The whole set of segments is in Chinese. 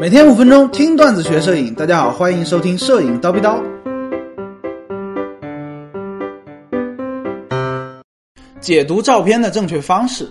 每天五分钟听段子学摄影，大家好，欢迎收听摄影叨逼叨。解读照片的正确方式。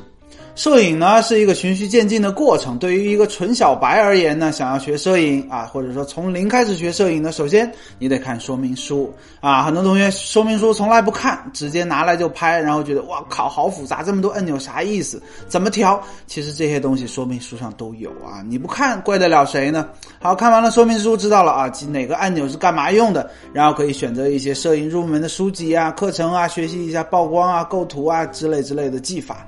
摄影呢是一个循序渐进的过程。对于一个纯小白而言呢，想要学摄影啊，或者说从零开始学摄影呢，首先你得看说明书啊。很多同学说明书从来不看，直接拿来就拍，然后觉得哇靠，好复杂，这么多按钮啥意思？怎么调？其实这些东西说明书上都有啊，你不看怪得了谁呢？好看完了说明书，知道了啊，哪个按钮是干嘛用的，然后可以选择一些摄影入门的书籍啊、课程啊，学习一下曝光啊、构图啊之类之类的技法。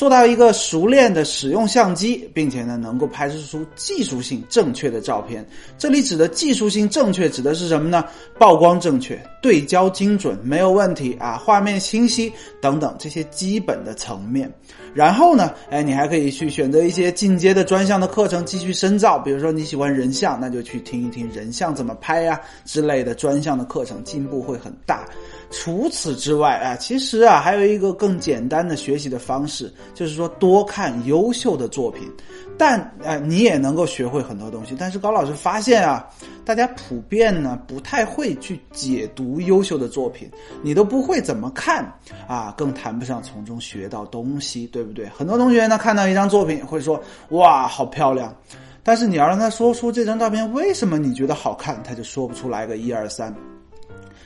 做到一个熟练的使用相机，并且呢能够拍摄出技术性正确的照片。这里指的技术性正确指的是什么呢？曝光正确、对焦精准、没有问题啊，画面清晰等等这些基本的层面。然后呢，哎，你还可以去选择一些进阶的专项的课程继续深造。比如说你喜欢人像，那就去听一听人像怎么拍呀之类的专项的课程，进步会很大。除此之外啊，其实啊还有一个更简单的学习的方式，就是说多看优秀的作品，但呃你也能够学会很多东西。但是高老师发现啊，大家普遍呢不太会去解读优秀的作品，你都不会怎么看啊，更谈不上从中学到东西，对不对？很多同学呢看到一张作品会说哇好漂亮，但是你要让他说出这张照片为什么你觉得好看，他就说不出来个一二三。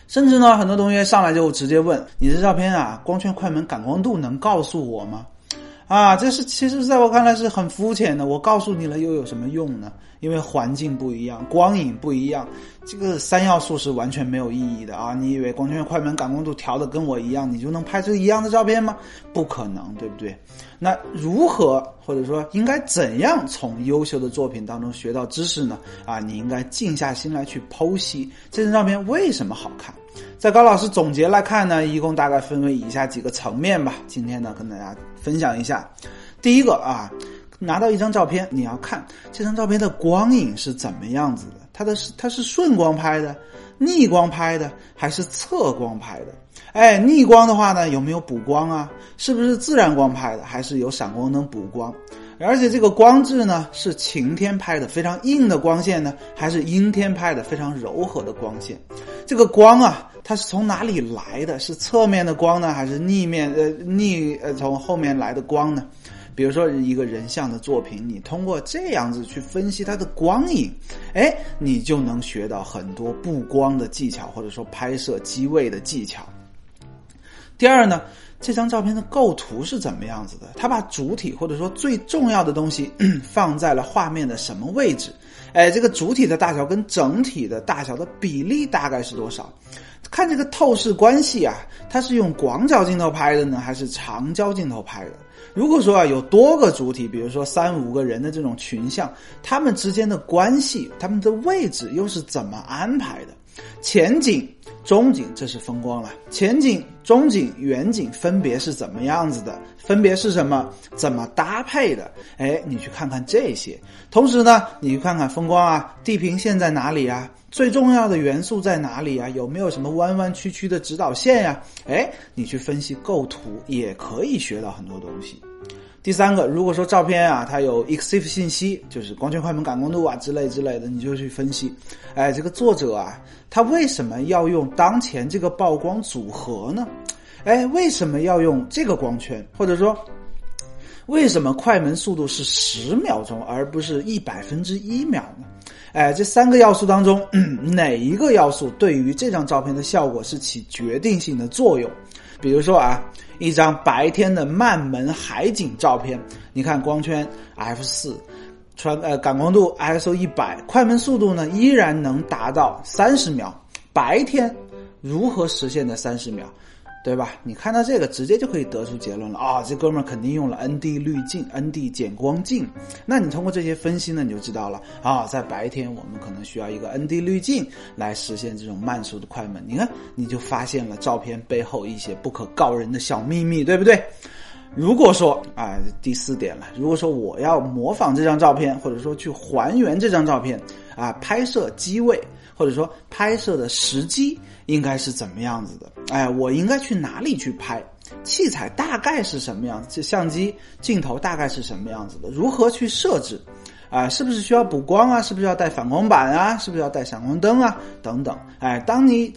甚至呢，很多同学上来就直接问：“你这照片啊，光圈、快门、感光度能告诉我吗？”啊，这是其实在我看来是很肤浅的。我告诉你了又有什么用呢？因为环境不一样，光影不一样，这个三要素是完全没有意义的啊！你以为光圈、快门、感光度调的跟我一样，你就能拍出一样的照片吗？不可能，对不对？那如何或者说应该怎样从优秀的作品当中学到知识呢？啊，你应该静下心来去剖析这张照片为什么好看。在高老师总结来看呢，一共大概分为以下几个层面吧。今天呢，跟大家分享一下。第一个啊。拿到一张照片，你要看这张照片的光影是怎么样子的？它的是它是顺光拍的、逆光拍的，还是侧光拍的？哎，逆光的话呢，有没有补光啊？是不是自然光拍的，还是有闪光灯补光？而且这个光质呢，是晴天拍的非常硬的光线呢，还是阴天拍的非常柔和的光线？这个光啊，它是从哪里来的？是侧面的光呢，还是逆面呃逆呃从后面来的光呢？比如说一个人像的作品，你通过这样子去分析它的光影，哎，你就能学到很多布光的技巧，或者说拍摄机位的技巧。第二呢，这张照片的构图是怎么样子的？它把主体或者说最重要的东西 放在了画面的什么位置？哎，这个主体的大小跟整体的大小的比例大概是多少？看这个透视关系啊，它是用广角镜头拍的呢，还是长焦镜头拍的？如果说啊有多个主体，比如说三五个人的这种群像，他们之间的关系，他们的位置又是怎么安排的？前景、中景，这是风光了。前景、中景、远景分别是怎么样子的？分别是什么？怎么搭配的？哎，你去看看这些。同时呢，你去看看风光啊，地平线在哪里啊？最重要的元素在哪里啊？有没有什么弯弯曲曲的指导线呀？哎，你去分析构图也可以学到很多东西。第三个，如果说照片啊，它有 EXIF 信息，就是光圈、快门、感光度啊之类之类的，你就去分析。哎，这个作者啊，他为什么要用当前这个曝光组合呢？哎，为什么要用这个光圈？或者说，为什么快门速度是十秒钟而不是一百分之一秒呢？哎，这三个要素当中，哪一个要素对于这张照片的效果是起决定性的作用？比如说啊，一张白天的曼门海景照片，你看光圈 f 四，传呃感光度 ISO 一百，快门速度呢依然能达到三十秒，白天如何实现的三十秒？对吧？你看到这个，直接就可以得出结论了啊！这哥们儿肯定用了 ND 滤镜、ND 减光镜。那你通过这些分析呢，你就知道了啊，在白天我们可能需要一个 ND 滤镜来实现这种慢速的快门。你看，你就发现了照片背后一些不可告人的小秘密，对不对？如果说啊，第四点了，如果说我要模仿这张照片，或者说去还原这张照片啊，拍摄机位。或者说拍摄的时机应该是怎么样子的？哎，我应该去哪里去拍？器材大概是什么样子？这相机镜头大概是什么样子的？如何去设置？啊，是不是需要补光啊？是不是要带反光板啊？是不是要带闪光灯啊？等等，哎，当你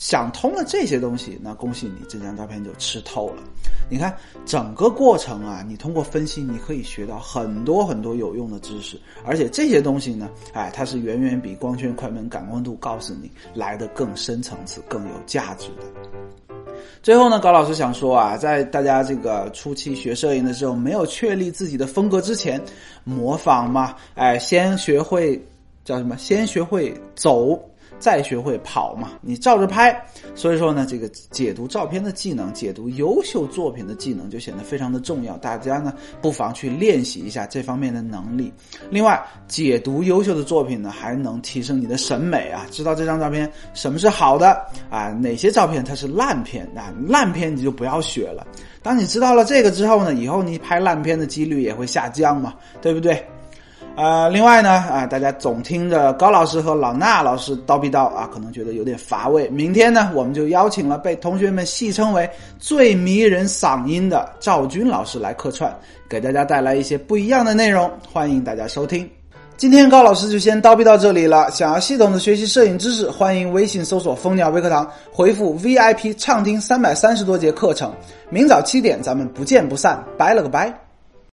想通了这些东西，那恭喜你，这张照片就吃透了。你看整个过程啊，你通过分析，你可以学到很多很多有用的知识，而且这些东西呢，哎，它是远远比光圈、快门、感光度告诉你来的更深层次、更有价值的。最后呢，高老师想说啊，在大家这个初期学摄影的时候，没有确立自己的风格之前，模仿嘛，哎，先学会叫什么？先学会走，再学会跑嘛。你照着拍，所以说呢，这个解读照片的技能，解读优秀作品的技能就显得非常的重要。大家呢，不妨去练习一下这方面的能力。另外，解读优秀的作品呢，还能提升你的审美啊，知道这张照片什么是好的啊，哪些照片它是烂片啊，烂片你就不要学了。当你知道了这个之后呢，以后你拍烂片的几率也会下降嘛，对不对？呃，另外呢，啊，大家总听着高老师和老衲老师叨逼叨啊，可能觉得有点乏味。明天呢，我们就邀请了被同学们戏称为最迷人嗓音的赵军老师来客串，给大家带来一些不一样的内容，欢迎大家收听。今天高老师就先叨逼到这里了。想要系统的学习摄影知识，欢迎微信搜索“蜂鸟微课堂”，回复 VIP 畅听三百三十多节课程。明早七点，咱们不见不散。拜了个拜。